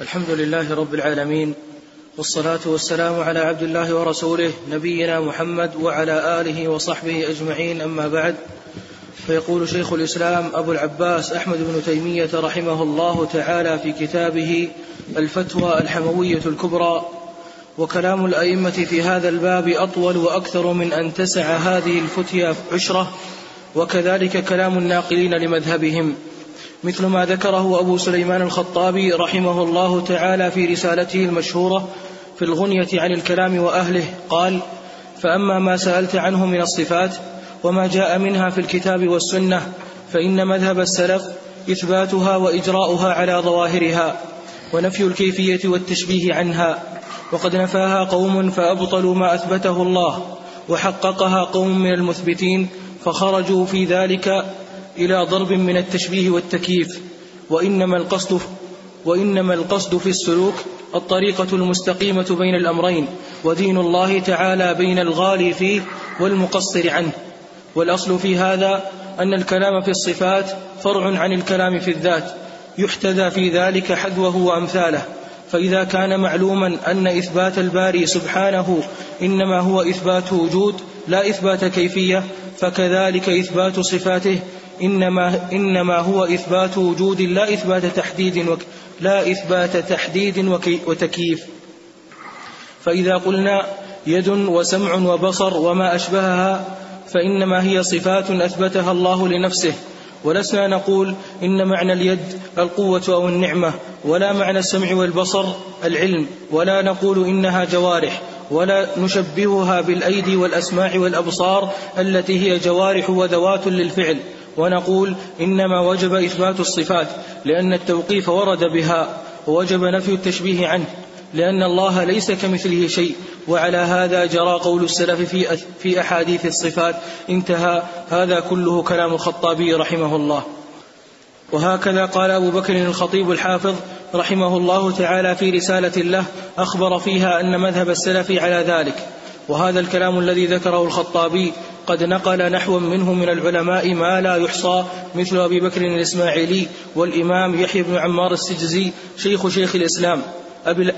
الحمد لله رب العالمين والصلاة والسلام على عبد الله ورسوله نبينا محمد وعلى آله وصحبه أجمعين أما بعد فيقول شيخ الإسلام أبو العباس أحمد بن تيمية رحمه الله تعالى في كتابه الفتوى الحموية الكبرى وكلام الأئمة في هذا الباب أطول وأكثر من أن تسع هذه الفتيا عشرة وكذلك كلام الناقلين لمذهبهم. مثل ما ذكره أبو سليمان الخطابي رحمه الله تعالى في رسالته المشهورة في الغنية عن الكلام وأهله. قال فأما ما سألت عنه من الصفات وما جاء منها في الكتاب والسنة فإن مذهب السلف إثباتها وإجراؤها على ظواهرها ونفي الكيفية والتشبيه عنها. وقد نفاها قوم فأبطلوا ما أثبته الله وحققها قوم من المثبتين فخرجوا في ذلك إلى ضرب من التشبيه والتكييف وإنما القصد وإنما القصد في السلوك الطريقة المستقيمة بين الأمرين ودين الله تعالى بين الغالي فيه والمقصر عنه. والأصل في هذا أن الكلام في الصفات فرع عن الكلام في الذات يحتذى في ذلك حذوه وأمثاله. فإذا كان معلوما أن إثبات الباري سبحانه إنما هو إثبات وجود لا إثبات كيفية فكذلك إثبات صفاته إنما إنما هو إثبات وجود لا إثبات تحديد وك لا إثبات تحديد وتكييف. فإذا قلنا يد وسمع وبصر وما أشبهها فإنما هي صفات أثبتها الله لنفسه. ولسنا نقول إن معنى اليد القوة أو النعمة ولا معنى السمع والبصر العلم ولا نقول إنها جوارح ولا نشبهها بالأيدي والأسماع والأبصار التي هي جوارح وذوات للفعل. ونقول إنما وجب إثبات الصفات لأن التوقيف ورد بها ووجب نفي التشبيه عنه لأن الله ليس كمثله شيء وعلى هذا جرى قول السلف في في أحاديث الصفات انتهى هذا كله كلام الخطابي رحمه الله. وهكذا قال أبو بكر الخطيب الحافظ رحمه الله تعالى في رسالة له أخبر فيها أن مذهب السلف على ذلك. وهذا الكلام الذي ذكره الخطابي قد نقل نحو منه من العلماء ما لا يحصى مثل أبي بكر الإسماعيلي والإمام يحيى بن عمار السجزي شيخ شيخ الإسلام أبي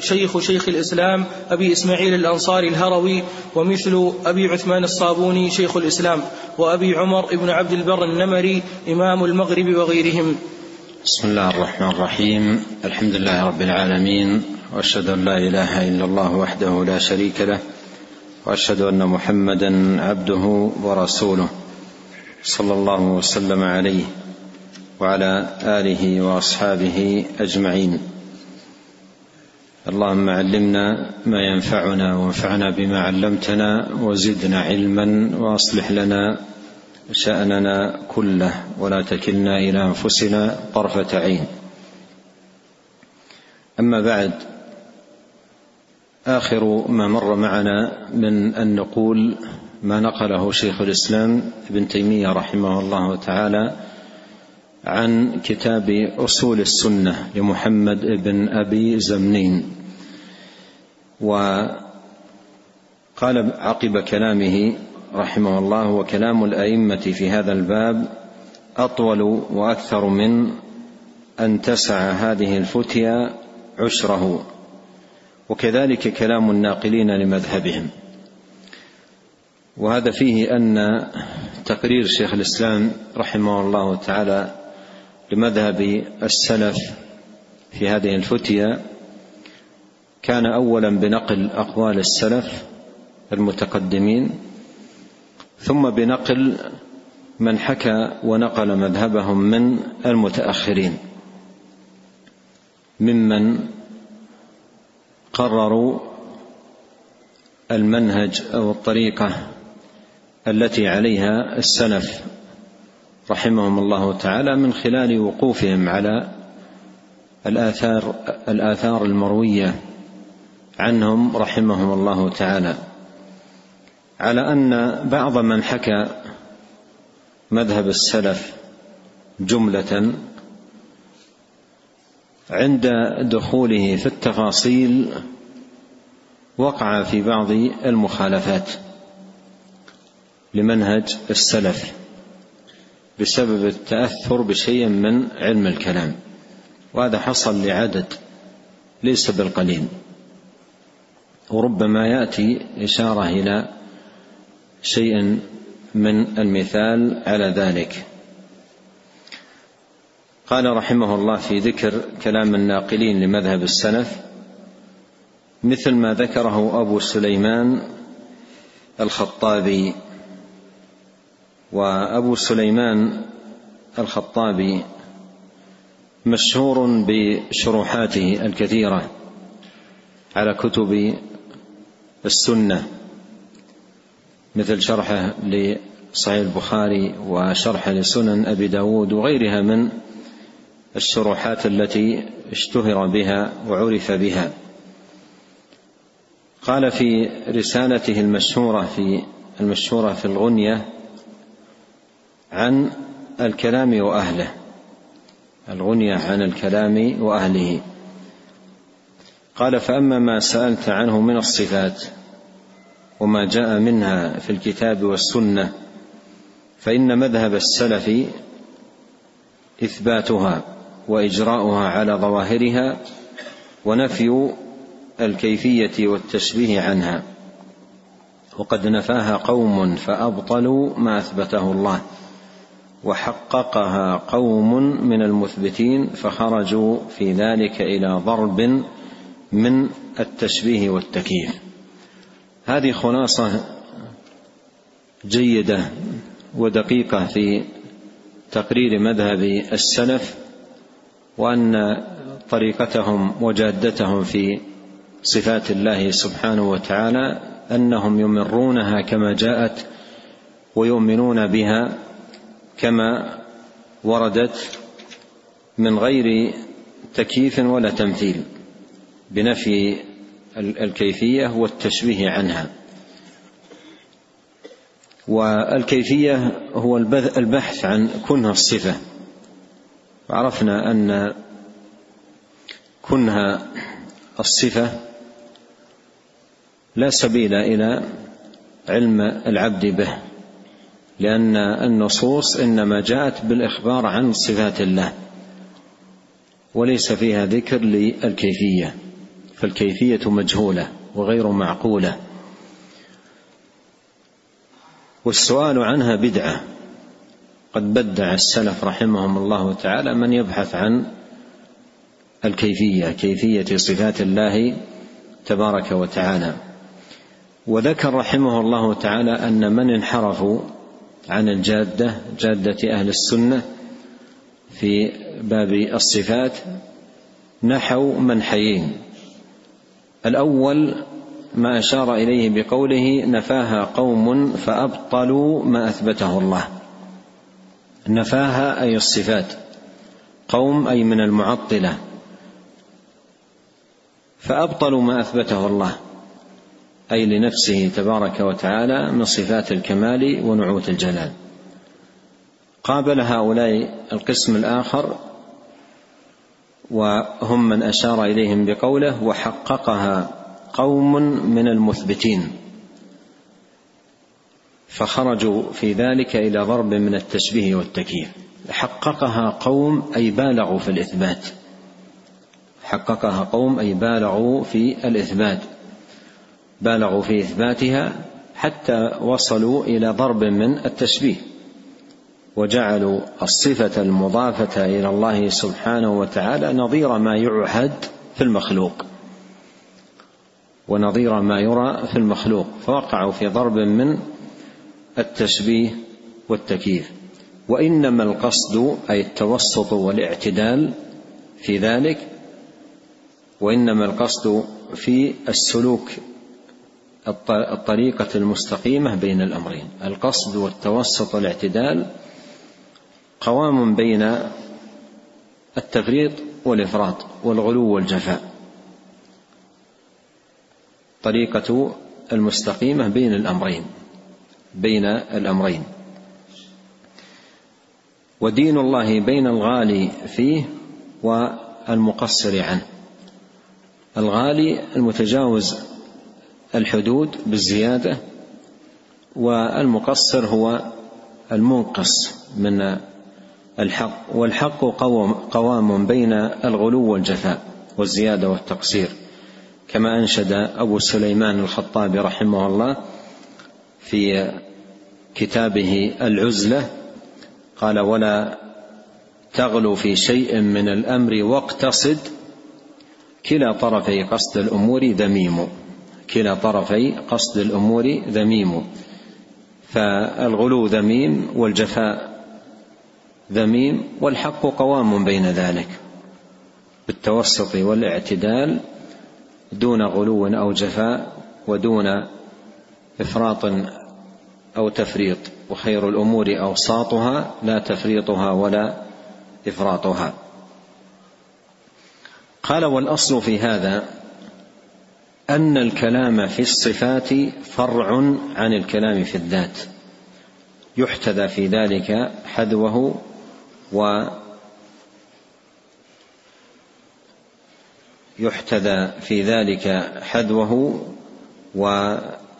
شيخ شيخ الإسلام أبي إسماعيل الأنصاري الهروي ومثل أبي عثمان الصابوني شيخ الإسلام وأبي عمر بن عبد البر النمري إمام المغرب وغيرهم. بسم الله الرحمن الرحيم. الحمد لله رب العالمين وأشهد أن لا إله إلا الله وحده لا شريك له وأشهد أن محمدا عبده ورسوله صلى الله وسلم عليه وعلى آله وأصحابه أجمعين. اللهم علمنا ما ينفعنا وانفعنا بما علمتنا وزدنا علما وأصلح لنا شأننا كله ولا تكلنا إلى أنفسنا طرفة عين. أما بعد آخر ما مر معنا من أن نقول ما نقله شيخ الإسلام ابن تيمية رحمه الله تعالى عن كتاب أصول السنة لمحمد بن أبي زمنين. وقال عقب كلامه رحمه الله وكلام الأئمة في هذا الباب أطول وأكثر من أن تسع هذه الفتيا عشره. وكذلك كلام الناقلين لمذهبهم. وهذا فيه أن تقرير شيخ الإسلام رحمه الله تعالى لمذهب السلف في هذه الفتيا كان اولا بنقل أقوال السلف المتقدمين ثم بنقل من حكى ونقل مذهبهم من المتأخرين ممن قرروا المنهج أو الطريقة التي عليها السلف رحمهم الله تعالى من خلال وقوفهم على الآثار الآثار المروية عنهم رحمهم الله تعالى. على أن بعض من حكى مذهب السلف جملة عند دخوله في التفاصيل وقع في بعض المخالفات لمنهج السلف بسبب التأثر بشيء من علم الكلام وهذا حصل لعدد ليس بالقليل. وربما يأتي إشارة إلى شيء من المثال على ذلك. قال رحمه الله في ذكر كلام الناقلين لمذهب السلف مثل ما ذكره أبو سليمان الخطابي. وأبو سليمان الخطابي مشهور بشروحاته الكثيرة على كتب السنة مثل شرحه لصحيح البخاري وشرحه لسنن أبي داود وغيرها من الشروحات التي اشتهر بها وعرف بها. قال في رسالته المشهورة في المشهورة في الغنية عن الكلام وأهله. الغنية عن الكلام وأهله. قال فأما ما سألت عنه من الصفات وما جاء منها في الكتاب والسنة فإن مذهب السلف إثباتها. وإجراؤها على ظواهرها ونفي الكيفية والتشبيه عنها. وقد نفاها قوم فأبطلوا ما أثبته الله وحققها قوم من المثبتين فخرجوا في ذلك إلى ضرب من التشبيه والتكييف. هذه خلاصة جيدة ودقيقة في تقرير مذهب السلف وأن طريقتهم وجادتهم في صفات الله سبحانه وتعالى أنهم يمرونها كما جاءت ويؤمنون بها كما وردت من غير تكييف ولا تمثيل بنفي الكيفية والتشبيه عنها. والكيفية هو البحث عن كنه الصفة. وعرفنا أن كنها الصفة لا سبيل إلى علم العبد به لأن النصوص إنما جاءت بالإخبار عن صفات الله وليس فيها ذكر للكيفية فالكيفية مجهولة وغير معقولة. والسؤال عنها بدعة قد بدع السلف رحمهم الله تعالى من يبحث عن الكيفية كيفية صفات الله تبارك وتعالى. وذكر رحمه الله تعالى أن من انحرفوا عن الجادة جادة أهل السنة في باب الصفات نحوا منحيين. الأول ما أشار إليه بقوله نفاها قوم فأبطلوا ما أثبته الله. نفاها أي الصفات قوم أي من المعطلة. فابطلوا ما أثبته الله أي لنفسه تبارك وتعالى من صفات الكمال ونعوت الجلال. قابل هؤلاء القسم الآخر وهم من أشار إليهم بقوله وحققها قوم من المثبتين. فخرجوا في ذلك إلى ضرب من التشبيه والتكييف. حققها قوم أي بالغوا في الإثبات. حققها قوم أي بالغوا في الإثبات. بالغوا في إثباتها حتى وصلوا إلى ضرب من التشبيه. وجعلوا الصفة المضافة إلى الله سبحانه وتعالى نظير ما يعهد في المخلوق. ونظير ما يرى في المخلوق. فوقعوا في ضرب من التشبيه والتكييف. وإنما القصد أي التوسط والاعتدال في ذلك وإنما القصد في السلوك الطريقة المستقيمة بين الأمرين. القصد والتوسط والاعتدال قوام بين التفريط والإفراط والغلو والجفاء. طريقة المستقيمة بين الأمرين. بين الأمرين. ودين الله بين الغالي فيه والمقصر عنه. الغالي المتجاوز الحدود بالزيادة والمقصر هو المنقص من الحق. والحق قوام, بين الغلو والجفاء والزيادة والتقصير كما أنشد أبو سليمان الخطابي رحمه الله في كتابه العزلة قال ولا تغلو في شيء من الأمر واقتصد كلا طرفي قصد الأمور ذميم كلا طرفي قصد الأمور ذميم فالغلو ذميم والجفاء ذميم والحق قوام بين ذلك بالتوسط والاعتدال دون غلو أو جفاء ودون إفراط أو تفريط وخير الأمور أوساطها لا تفريطها ولا إفراطها. قال والأصل في هذا أن الكلام في الصفات فرع عن الكلام في الذات يحتذى في ذلك حذوه و يحتذى في ذلك حذوه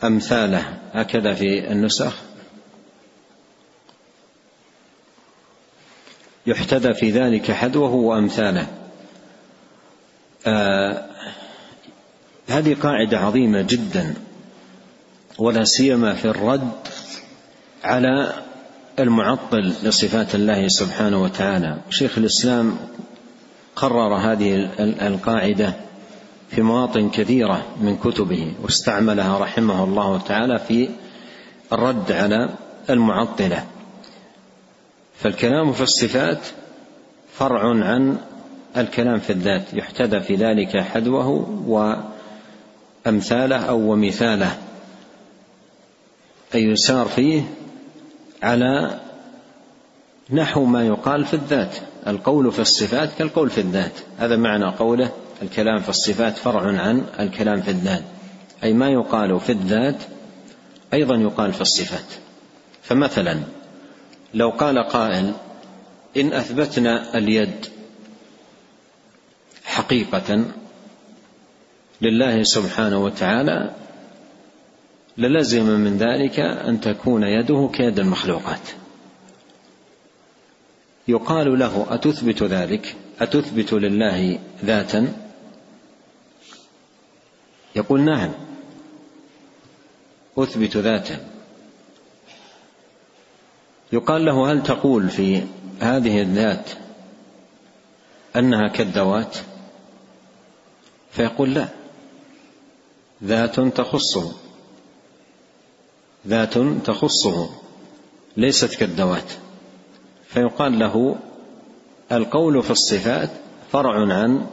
وأمثاله هكذا في النسخ. يحتذى في ذلك حذوه وأمثاله. آه هذه قاعدة عظيمة جدا ولا سيما في الرد على المعطل لصفات الله سبحانه وتعالى. شيخ الإسلام قرر هذه القاعدة في مواطن كثيرة من كتبه واستعملها رحمه الله تعالى في الرد على المعطلة. فالكلام في الصفات فرع عن الكلام في الذات يحتذى في ذلك حذوه وأمثاله أو ومثاله. أي يسار فيه على نحو ما يقال في الذات. القول في الصفات كالقول في الذات. هذا معنى قوله الكلام في الصفات فرع عن الكلام في الذات. أي ما يقال في الذات أيضا يقال في الصفات. فمثلا لو قال قائل إن أثبتنا اليد حقيقة لله سبحانه وتعالى للزم من ذلك أن تكون يده كيد المخلوقات. يقال له أتثبت ذلك؟ أتثبت لله ذاتا؟ يقول نعم. أثبت ذاتا يقال له هل تقول في هذه الذات أنها كالذوات؟ فيقول لا. ذات تخصه. ذات تخصه. ليست كالذوات. فيقال له القول في الصفات فرع عن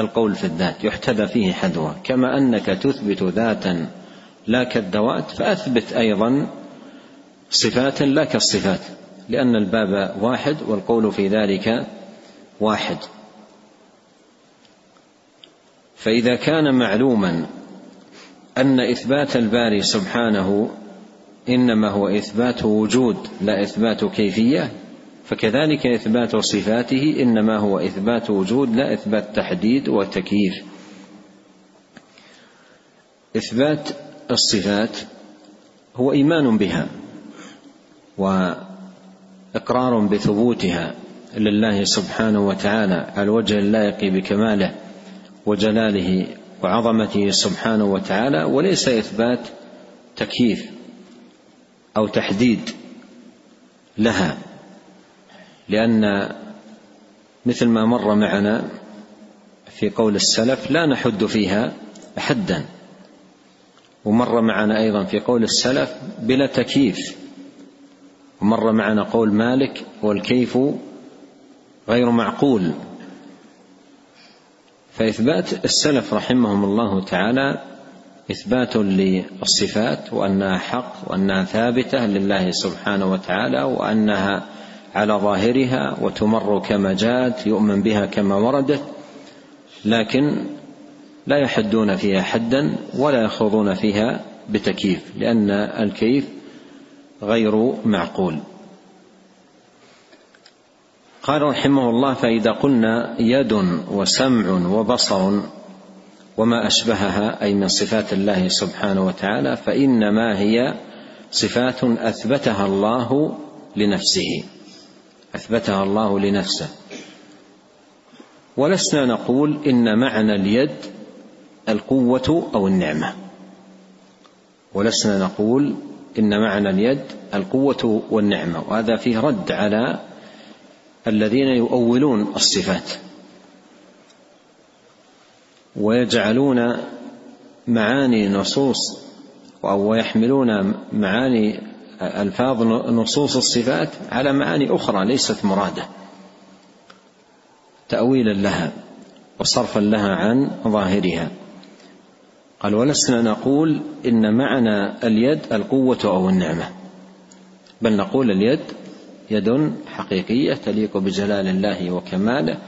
القول في الذات يحتذى فيه حذوة. كما أنك تثبت ذاتا لا كالذوات فأثبت أيضا صفات لا كالصفات لأن الباب واحد والقول في ذلك واحد. فإذا كان معلوما أن إثبات الباري سبحانه إنما هو إثبات وجود لا إثبات كيفية فكذلك إثبات صفاته إنما هو إثبات وجود لا إثبات تحديد وتكييف. إثبات الصفات هو إيمان بها وإقرار بثبوتها لله سبحانه وتعالى على الوجه اللائق بكماله وجلاله وعظمته سبحانه وتعالى وليس إثبات تكييف أو تحديد لها. لأن مثل ما مر معنا في قول السلف لا نحد فيها حدا. ومر معنا أيضا في قول السلف بلا تكييف. ومر معنا قول مالك والكيف غير معقول. فإثبات السلف رحمهم الله تعالى إثبات للصفات وأنها حق وأنها ثابتة لله سبحانه وتعالى وأنها على ظاهرها وتمر كما جاءت يؤمن بها كما وردت لكن لا يحدون فيها حدا ولا يخوضون فيها بتكييف لأن الكيف غير معقول. قال رحمه الله فإذا قلنا يد وسمع وبصر وما أشبهها أي من صفات الله سبحانه وتعالى فإنما هي صفات أثبتها الله لنفسه. أثبتها الله لنفسه. ولسنا نقول إن معنى اليد القوة أو النعمة. ولسنا نقول إن معنى اليد القوة والنعمة. وهذا فيه رد على الذين يؤولون الصفات. ويجعلون معاني نصوص أو يحملون معاني ألفاظ نصوص الصفات على معاني أخرى ليست مرادة. تأويلا لها وصرفا لها عن ظاهرها. قال ولسنا نقول إن معنى اليد القوة أو النعمة. بل نقول اليد يد حقيقية تليق بجلال الله وكماله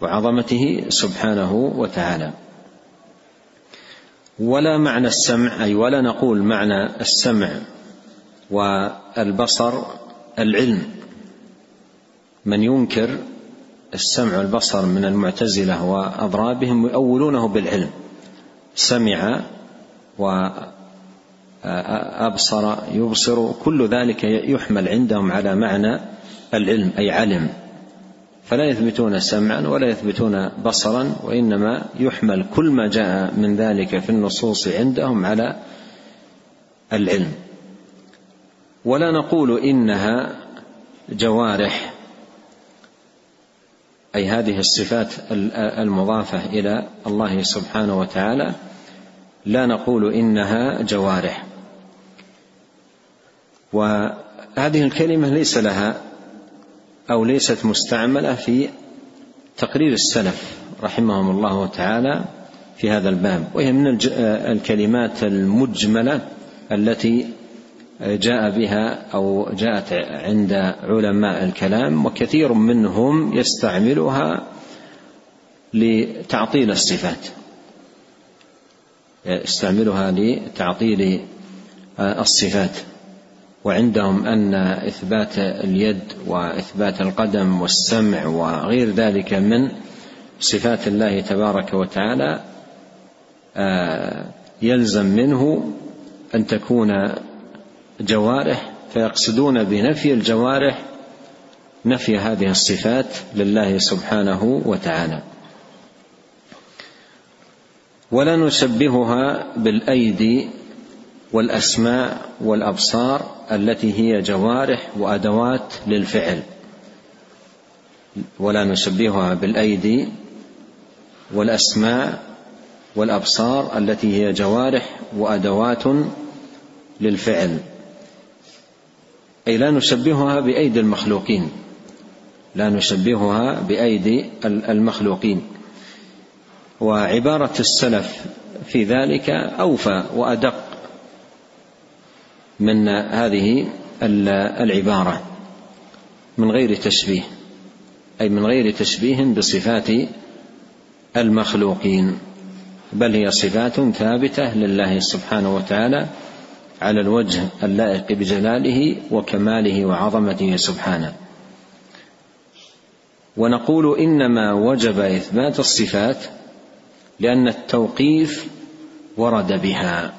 وعظمته سبحانه وتعالى. ولا معنى السمع أي ولا نقول معنى السمع. والبصر العلم. من ينكر السمع والبصر من المعتزلة وأضرابهم يؤولونه بالعلم. سمع وأبصر يبصر كل ذلك يحمل عندهم على معنى العلم أي علم. فلا يثبتون سمعا ولا يثبتون بصرا وإنما يحمل كل ما جاء من ذلك في النصوص عندهم على العلم. ولا نقول إنها جوارح. أي هذه الصفات المضافة إلى الله سبحانه وتعالى لا نقول إنها جوارح. وهذه الكلمة ليس لها أو ليست مستعملة في تقرير السلف رحمهم الله تعالى في هذا الباب. وهي من الكلمات المجملة التي جاء بها أو جاءت عند علماء الكلام وكثير منهم يستعملها لتعطيل الصفات. يستعملها لتعطيل الصفات. وعندهم أن إثبات اليد وإثبات القدم والسمع وغير ذلك من صفات الله تبارك وتعالى آه، يلزم منه أن تكون جوارح فيقصدون بنفي الجوارح نفي هذه الصفات لله سبحانه وتعالى. ولا نشبهها بالأيدي والاسماع والأبصار التي هي جوارح وأدوات للفعل. ولا نشبهها بالأيدي والاسماع والأبصار التي هي جوارح وأدوات للفعل. أي لا نشبهها بأيدي المخلوقين. لا نشبهها بأيدي المخلوقين. وعبارة السلف في ذلك أوفى وأدق من هذه العبارة من غير تشبيه أي من غير تشبيه بصفات المخلوقين بل هي صفات ثابتة لله سبحانه وتعالى على الوجه اللائق بجلاله وكماله وعظمته سبحانه. ونقول إنما وجب إثبات الصفات لأن التوقيف ورد بها.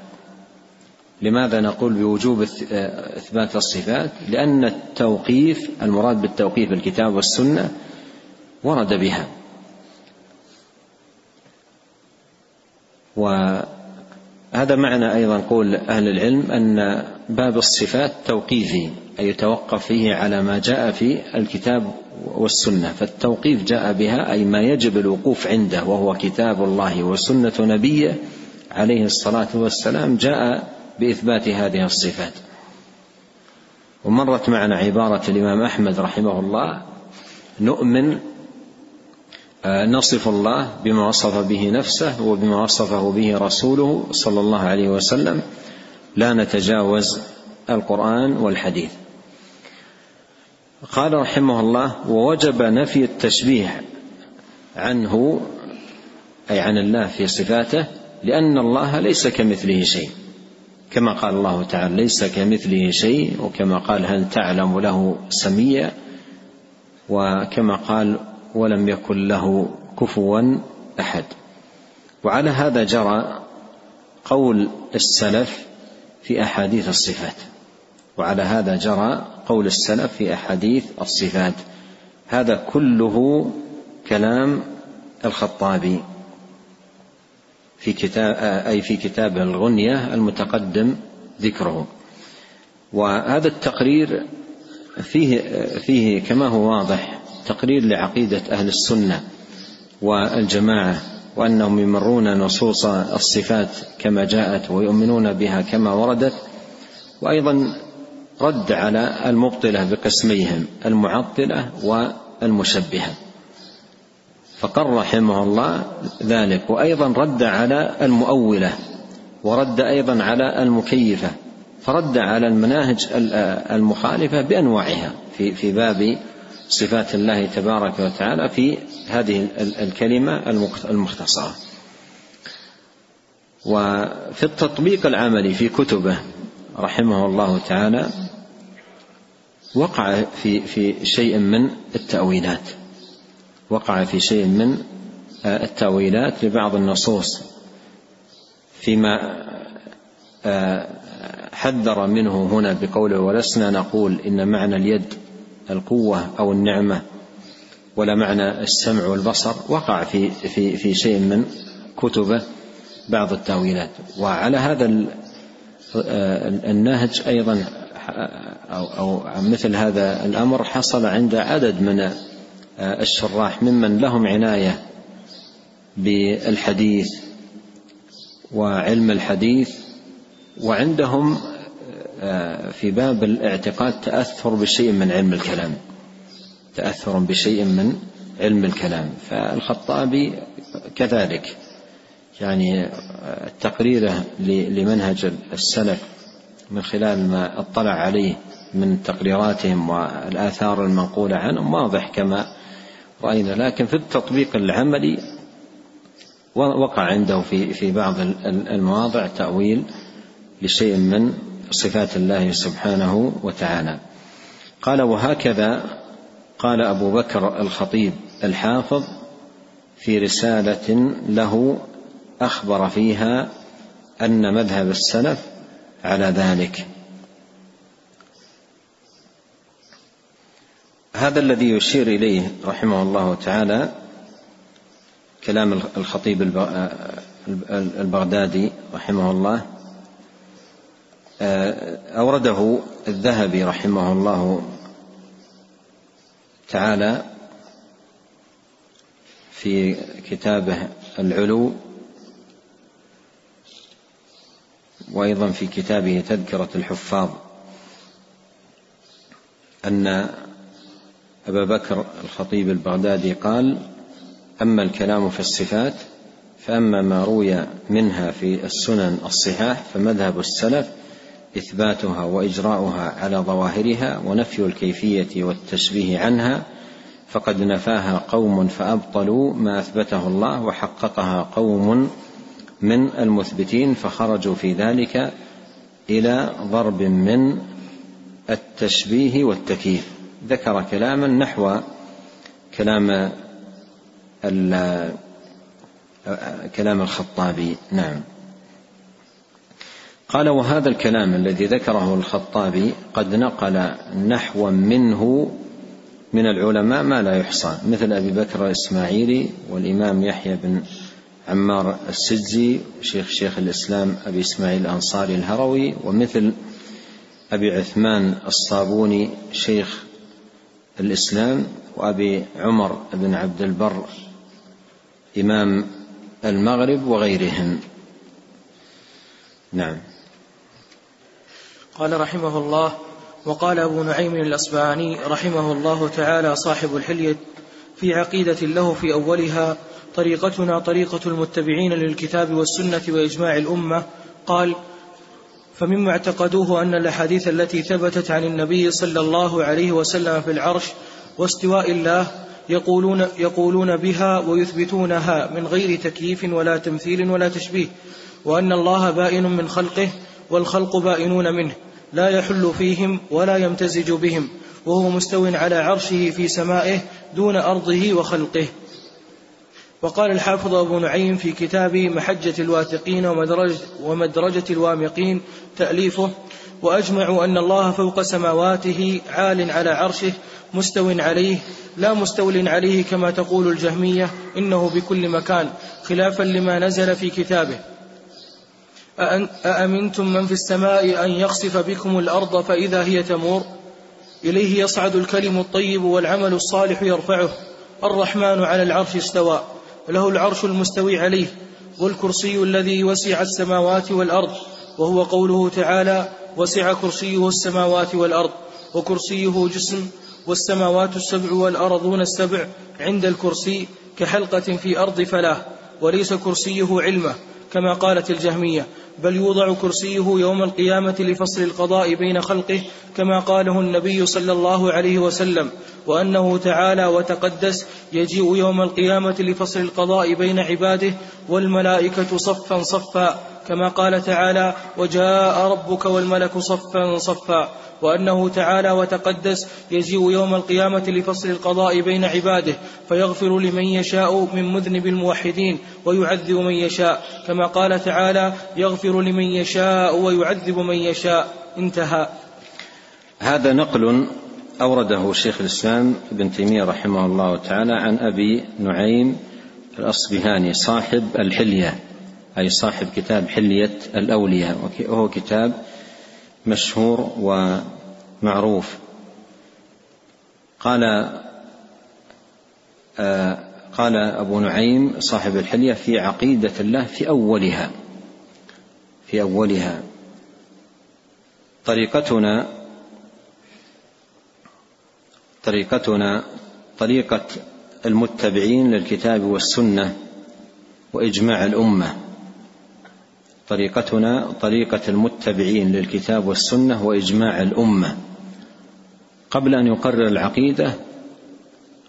لماذا نقول بوجوب إثبات الصفات؟ لأن التوقيف المراد بالتوقيف الكتاب والسنة ورد بها. هذا معنى أيضا قول أهل العلم أن باب الصفات توقيفي أي يتوقف فيه على ما جاء في الكتاب والسنة فالتوقيف جاء بها أي ما يجب الوقوف عنده وهو كتاب الله وسنة نبيه عليه الصلاة والسلام جاء بإثبات هذه الصفات. ومرت معنا عبارة الإمام أحمد رحمه الله نؤمن نصف الله بما وصف به نفسه وبما وصفه به رسوله صلى الله عليه وسلم. لا نتجاوز القرآن والحديث. قال رحمه الله ووجب نفي التشبيه عنه أي عن الله في صفاته لأن الله ليس كمثله شيء. كما قال الله تعالى ليس كمثله شيء وكما قال هل تعلم له سميا؟ وكما قال ولم يكن له كفوا أحد. وعلى هذا جرى قول السلف في أحاديث الصفات. وعلى هذا جرى قول السلف في أحاديث الصفات. هذا كله كلام الخطابي في كتاب أي في كتابه الغنية المتقدم ذكره. وهذا التقرير فيه فيه كما هو واضح تقرير لعقيدة أهل السنة والجماعة وأنهم يمرون نصوص الصفات كما جاءت ويؤمنون بها كما وردت وأيضا رد على المبطلة بقسميهم المعطلة والمشبهة. فقر رحمه الله ذلك وأيضا رد على المؤولة ورد أيضا على المكيفة فرد على المناهج المخالفة بأنواعها في في باب صفات الله تبارك وتعالى في هذه الكلمة المختصرة. وفي التطبيق العملي في كتبه رحمه الله تعالى وقع في في شيء من التأويلات. وقع في شيء من التأويلات لبعض النصوص فيما حذر منه هنا بقوله ولسنا نقول إن معنى اليد القوة أو النعمة ولا معنى السمع والبصر وقع في في في شيء من كتبه بعض التأويلات. وعلى هذا النهج أيضا أو أو مثل هذا الأمر حصل عند عدد من الشراح ممن لهم عناية بالحديث وعلم الحديث وعندهم في باب الاعتقاد تأثر بشيء من علم الكلام. تأثر بشيء من علم الكلام. فالخطابي كذلك. يعني تقريره لمنهج السلف من خلال ما اطلع عليه من تقريراتهم والآثار المنقولة عنهم واضح كما رأينا. لكن في التطبيق العملي وقع عنده في في بعض المواضع تأويل لشيء من صفات الله سبحانه وتعالى. قال وهكذا قال أبو بكر الخطيب الحافظ في رسالة له أخبر فيها أن مذهب السلف على ذلك. هذا الذي يشير إليه رحمه الله تعالى كلام الخطيب البغدادي رحمه الله أورده الذهبي رحمه الله تعالى في كتابه العلو وأيضا في كتابه تذكرة الحفاظ أن أبا بكر الخطيب البغدادي قال أما الكلام في الصفات فأما ما روي منها في السنن الصحاح فمذهب السلف إثباتها وإجراؤها على ظواهرها ونفي الكيفية والتشبيه عنها فقد نفاها قوم فأبطلوا ما أثبته الله وحققها قوم من المثبتين فخرجوا في ذلك إلى ضرب من التشبيه والتكييف. ذكر كلاما نحو كلام كلام الخطابي. نعم. قال وهذا الكلام الذي ذكره الخطابي قد نقل نحوا منه من العلماء ما لا يحصى مثل أبي بكر الإسماعيلي والإمام يحيى بن عمار السجزي شيخ شيخ الإسلام أبي إسماعيل الأنصاري الهروي ومثل أبي عثمان الصابوني شيخ الإسلام وأبي عمر بن عبد البر إمام المغرب وغيرهم. نعم. قال رحمه الله وقال أبو نعيم الأصبهاني رحمه الله تعالى صاحب الحلية في عقيدة له في أولها طريقتنا طريقة المتبعين للكتاب والسنة وإجماع الأمة. قال فمما اعتقدوه أن الأحاديث التي ثبتت عن النبي صلى الله عليه وسلم في العرش واستواء الله يقولون, يقولون بها ويثبتونها من غير تكييف ولا تمثيل ولا تشبيه وأن الله بائن من خلقه والخلق بائنون منه. لا يحل فيهم ولا يمتزج بهم وهو مستو على عرشه في سمائه دون أرضه وخلقه. وقال الحافظ أبو نعيم في كتاب محجة الواثقين ومدرجة الوامقين تأليفه وأجمعوا أن الله فوق سماواته عال على عرشه مستو عليه لا مستول عليه كما تقول الجهمية إنه بكل مكان خلافا لما نزل في كتابه. أأمنتم من في السماء أن يخسف بكم الأرض فإذا هي تمور؟ إليه يصعد الكلم الطيب والعمل الصالح يرفعه. الرحمن على العرش استوى. له العرش المستوي عليه. والكرسي الذي وسع السماوات والأرض. وهو قوله تعالى وسع كرسيه السماوات والأرض. وكرسيه جسم. والسماوات السبع والأرضون السبع عند الكرسي كحلقة في أرض فلاه. وليس كرسيه علمه. كما قالت الجهمية بل يوضع كرسيه يوم القيامة لفصل القضاء بين خلقه كما قاله النبي صلى الله عليه وسلم وأنه تعالى وتقدس يجيء يوم القيامة لفصل القضاء بين عباده والملائكة صفا صفا. كما قال تعالى وجاء ربك والملك صفا صفا. وأنه تعالى وتقدس يجيء يوم القيامة لفصل القضاء بين عباده فيغفر لمن يشاء من مذنب الموحدين ويعذب من يشاء. كما قال تعالى يغفر لمن يشاء ويعذب من يشاء. انتهى. هذا نقل أورده شيخ الإسلام ابن تيمية رحمه الله تعالى عن أبي نعيم الأصبهاني صاحب الحلية. أي صاحب كتاب حلية الأولياء وهو كتاب مشهور ومعروف. قال آه قال أبو نعيم صاحب الحلية في عقيدة الله في أولها في أولها. طريقتنا طريقتنا طريقة المتبعين للكتاب والسنة وإجماع الأمة. طريقتنا طريقة المتبعين للكتاب والسنة وإجماع الأمة. قبل أن يقرر العقيدة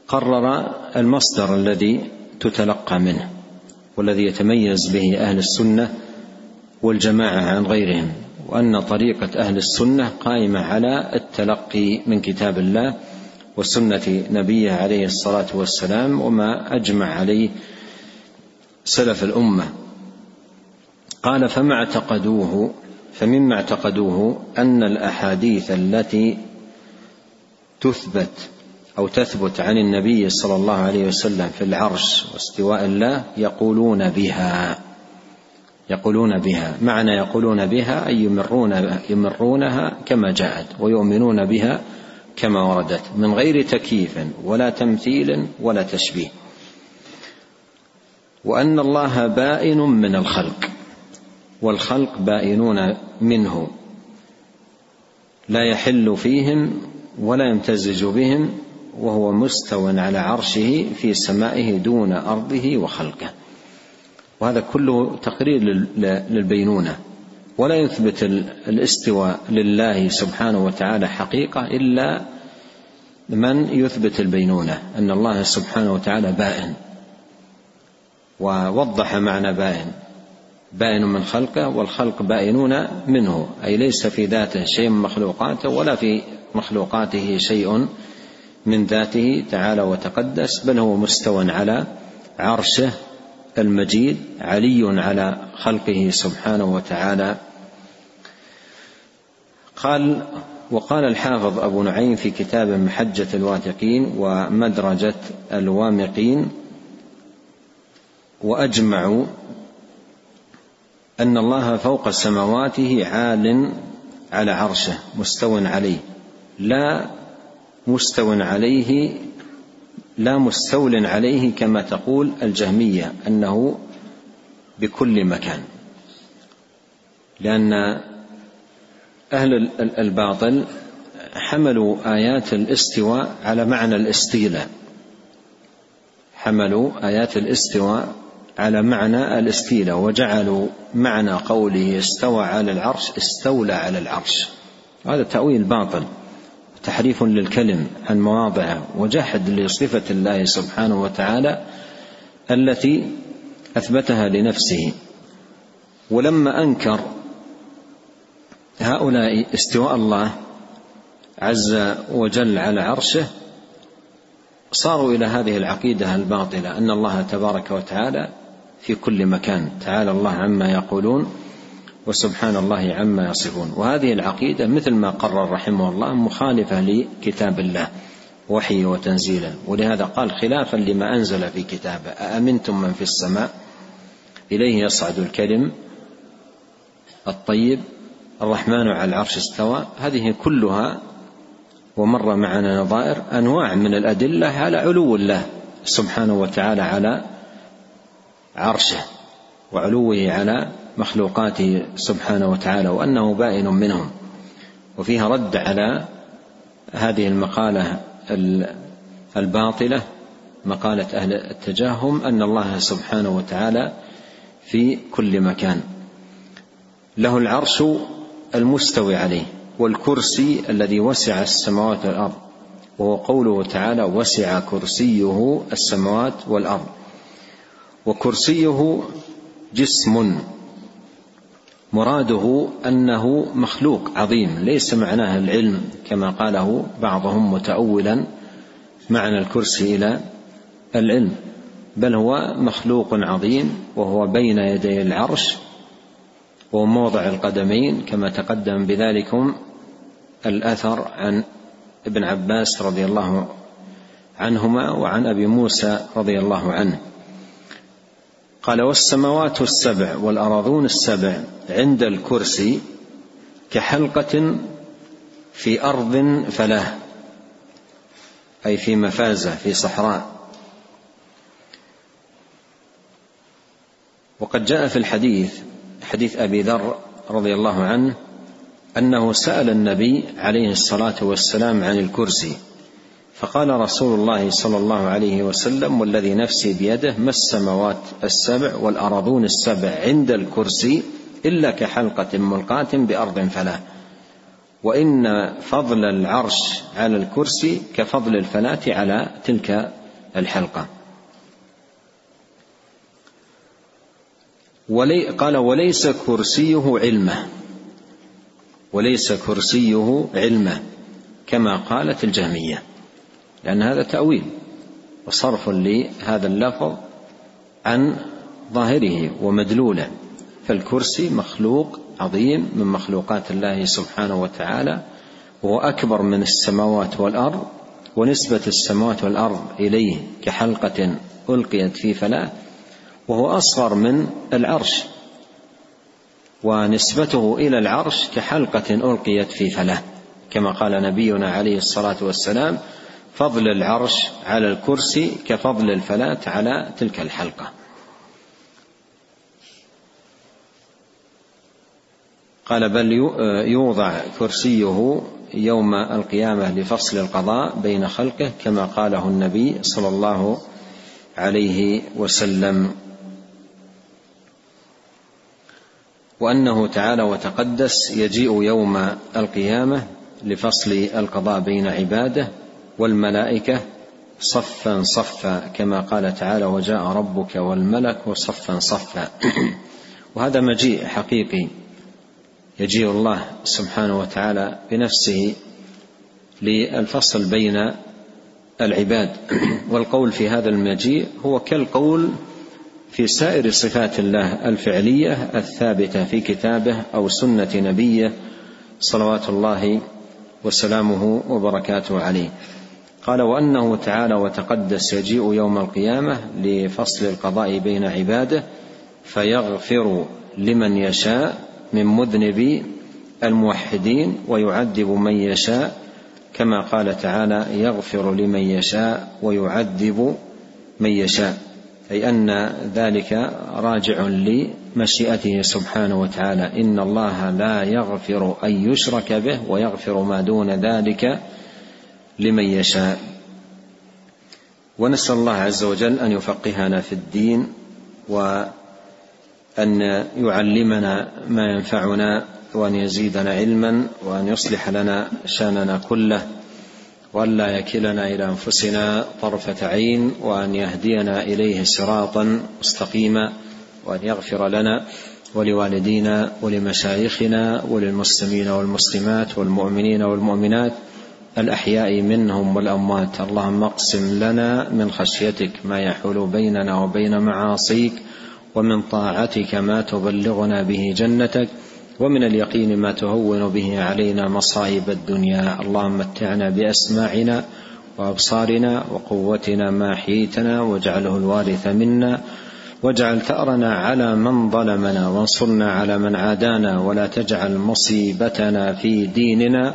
قرر المصدر الذي تتلقى منه والذي يتميز به أهل السنة والجماعة عن غيرهم وأن طريقة أهل السنة قائمة على التلقي من كتاب الله وسنة نبيه عليه الصلاة والسلام وما أجمع عليه سلف الأمة. قال فما اعتقدوه فمما اعتقدوه أن الأحاديث التي تثبت أو تثبت عن النبي صلى الله عليه وسلم في العرش واستواء الله يقولون بها يقولون بها. معنى يقولون بها أي يمرون يمرونها كما جاءت ويؤمنون بها كما وردت من غير تكييف ولا تمثيل ولا تشبيه. وأن الله بائن من الخلق. والخلق بائنون منه لا يحل فيهم ولا يمتزج بهم وهو مستو على عرشه في سمائه دون أرضه وخلقه. وهذا كله تقرير للبينونة. ولا يثبت الاستواء لله سبحانه وتعالى حقيقة إلا من يثبت البينونة أن الله سبحانه وتعالى بائن ووضح معنى بائن. بائن من خلقه والخلق بائنون منه أي ليس في ذاته شيء من مخلوقاته ولا في مخلوقاته شيء من ذاته تعالى وتقدس بل هو مستوى على عرشه المجيد علي على خلقه سبحانه وتعالى. قال وقال الحافظ أبو نعيم في كتاب محجة الواثقين ومدرجة الوامقين وأجمعوا أن الله فوق سماواته عال على عرشه مستو عليه. لا مستو عليه لا مستول عليه كما تقول الجهمية أنه بكل مكان. لأن أهل الباطل حملوا آيات الاستواء على معنى الاستيلاء. حملوا آيات الاستواء على معنى الاستيلاء وجعلوا معنى قوله استوى على العرش استولى على العرش. هذا تأويل باطل تحريف للكلم عن مواضعه وجحد لصفة الله سبحانه وتعالى التي أثبتها لنفسه. ولما أنكر هؤلاء استواء الله عز وجل على عرشه صاروا إلى هذه العقيدة الباطلة أن الله تبارك وتعالى في كل مكان. تعالى الله عما يقولون وسبحان الله عما يصفون. وهذه العقيدة مثل ما قرر رحمه الله مخالفة لكتاب الله وحيه وتنزيله ولهذا قال خلافا لما أنزل في كتابه أأمنتم من في السماء؟ إليه يصعد الكلم الطيب الرحمن على العرش استوى. هذه كلها ومر معنا نظائر أنواع من الأدلة على علو الله سبحانه وتعالى على عرشه وعلوه على مخلوقاته سبحانه وتعالى وأنه بائن منهم. وفيها رد على هذه المقالة الباطلة مقالة أهل التجاهم أن الله سبحانه وتعالى في كل مكان. له العرش المستوي عليه والكرسي الذي وسع السماوات والأرض وهو قوله تعالى وسع كرسيه السماوات والأرض وكرسيه جسم. مراده أنه مخلوق عظيم ليس معناه العلم كما قاله بعضهم متأولا معنى الكرسي إلى العلم بل هو مخلوق عظيم وهو بين يدي العرش وموضع القدمين كما تقدم بذلكم الأثر عن ابن عباس رضي الله عنهما وعن أبي موسى رضي الله عنه. قال والسماوات السبع والأراضون السبع عند الكرسي كحلقة في أرض فلاه أي في مفازة في صحراء. وقد جاء في الحديث حديث أبي ذر رضي الله عنه أنه سأل النبي عليه الصلاة والسلام عن الكرسي. فقال رسول الله صلى الله عليه وسلم والذي نفسي بيده ما السماوات السبع والارضون السبع عند الكرسي إلا كحلقة ملقاة بأرض فلا وإن فضل العرش على الكرسي كفضل الفلاة على تلك الحلقة. ولي قال وليس كرسيه علمه وليس كرسيه علمه كما قالت الجهمية. لأن هذا تأويل وصرف لهذا اللفظ عن ظاهره ومدلوله. فالكرسي مخلوق عظيم من مخلوقات الله سبحانه وتعالى وهو أكبر من السماوات والأرض ونسبة السماوات والأرض إليه كحلقة ألقيت في فلاة وهو أصغر من العرش ونسبته إلى العرش كحلقة ألقيت في فلاة كما قال نبينا عليه الصلاة والسلام فضل العرش على الكرسي كفضل الفلاة على تلك الحلقة. قال بل يوضع كرسيه يوم القيامة لفصل القضاء بين خلقه كما قاله النبي صلى الله عليه وسلم. وأنه تعالى وتقدس يجيء يوم القيامة لفصل القضاء بين عباده والملائكة صفا صفا كما قال تعالى وجاء ربك والملك صفا صفا. وهذا مجيء حقيقي يجيء الله سبحانه وتعالى بنفسه للفصل بين العباد. والقول في هذا المجيء هو كالقول في سائر صفات الله الفعلية الثابتة في كتابه أو سنة نبيه صلوات الله وسلامه وبركاته عليه. قال وأنه تعالى وتقدس يجيء يوم القيامة لفصل القضاء بين عباده فيغفر لمن يشاء من مذنبي الموحدين ويعذب من يشاء كما قال تعالى يغفر لمن يشاء ويعذب من يشاء. أي أن ذلك راجع لمشيئته سبحانه وتعالى. إن الله لا يغفر أن يشرك به ويغفر ما دون ذلك لمن يشاء. ونسأل الله عز وجل أن يفقهنا في الدين وأن يعلمنا ما ينفعنا وأن يزيدنا علما وأن يصلح لنا شأننا كله وأن لا يكلنا إلى أنفسنا طرفة عين وأن يهدينا إليه صراطا مستقيما وأن يغفر لنا ولوالدينا ولمشايخنا وللمسلمين والمسلمات والمؤمنين والمؤمنات الأحياء منهم والأموات. اللهم اقسم لنا من خشيتك ما يحول بيننا وبين معاصيك ومن طاعتك ما تبلغنا به جنتك ومن اليقين ما تهون به علينا مصائب الدنيا. اللهم متعنا بأسماعنا وأبصارنا وقوتنا ما احييتنا واجعله الوارث منا واجعل ثأرنا على من ظلمنا وانصرنا على من عادانا ولا تجعل مصيبتنا في ديننا.